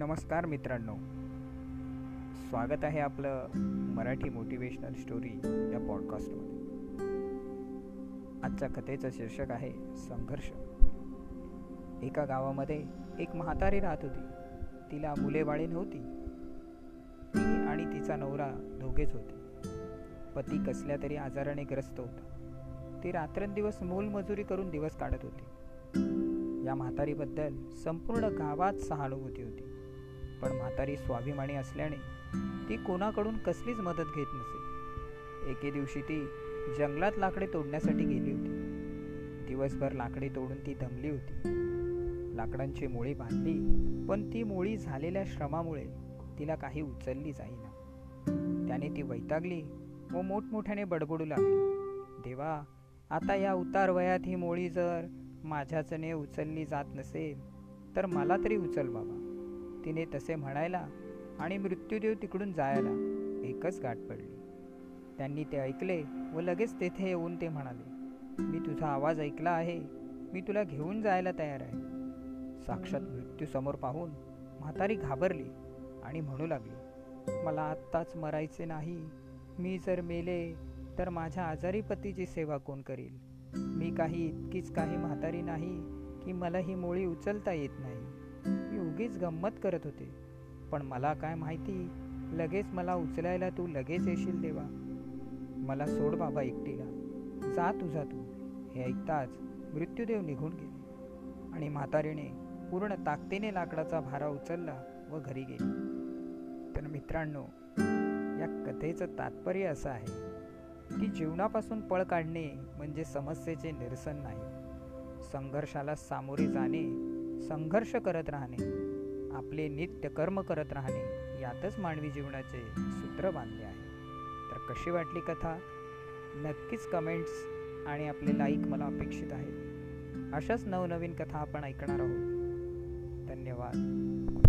नमस्कार मित्रांनो. स्वागत आहे आपलं मराठी मोटिवेशनल स्टोरी या पॉडकास्टमध्ये आजच्या कथेचं शीर्षक आहे संघर्ष. एका गावामध्ये एक म्हातारी राहत होती. तिला मुलेबाळे नव्हती. ती आणि तिचा नवरा दोघेच होते. पती कसल्या तरी आजाराने ग्रस्त होता. ती रात्रंदिवस मोलमजुरी करून दिवस काढत होती. या म्हातारीबद्दल संपूर्ण गावात सहानुभूती होती. पण म्हातारी स्वाभिमानी असल्याने ती कोणाकडून कसलीच मदत घेत नसे. एके दिवशी ती जंगलात लाकडे तोडण्यासाठी गेली होती. दिवसभर लाकडे तोडून ती दमली होती. लाकडांची मुळी बांधली पण ती मुळी झालेल्या श्रमामुळे तिला काही उचलली जाईना. त्याने ती वैतागली व मोठमोठ्याने बडबडू लागली. देवा आता या उतार वयात ही मोळी जर माझ्याचने उचलली जात नसेल तर मला तरी उचल बाबा. तिने तसे म्हणायला आणि मृत्यूदेव तिकडून जायला एकच गाठ पडली. त्यांनी ते ऐकले व लगेच तेथे येऊन ते म्हणाले मी तुझा आवाज ऐकला आहे. मी तुला घेऊन जायला तयार आहे. साक्षात मृत्यू समोर पाहून म्हातारी घाबरली आणि म्हणू लागली मला आत्ताच मरायचे नाही. मी जर मेले तर माझ्या आजारी पतीची सेवा कोण करील? मी काही इतकीच काही म्हातारी नाही की मला ही मोळी उचलता येत नाही. उगीच गंमत करत होते. पण मला काय माहिती? लगेच मला उचलायला तू लगेच येशील देवा. मला सोड बाबा एकटीला. जा तुझा तू. हे ऐकताच मृत्यूदेव निघून गेले. आणि म्हातारीने पूर्ण ताकदीने लाकडाचा भारा उचलला व घरी गेली. तर मित्रांनो या कथेचं तात्पर्य असं आहे की जीवनापासून पळ काढणे म्हणजे समस्येचे निरसन नाही. संघर्षाला सामोरे जाणे संघर्ष करत राहणे आपले नित्य कर्म करत राहणे यातच मानवी जीवनाचे सूत्र बांधले आहे. तर कशी वाटली कथा? नक्कीच कमेंट्स आणि आपले लाईक मला अपेक्षित आहे अशाच नवनवीन कथा आपण ऐकणार आहोत. धन्यवाद.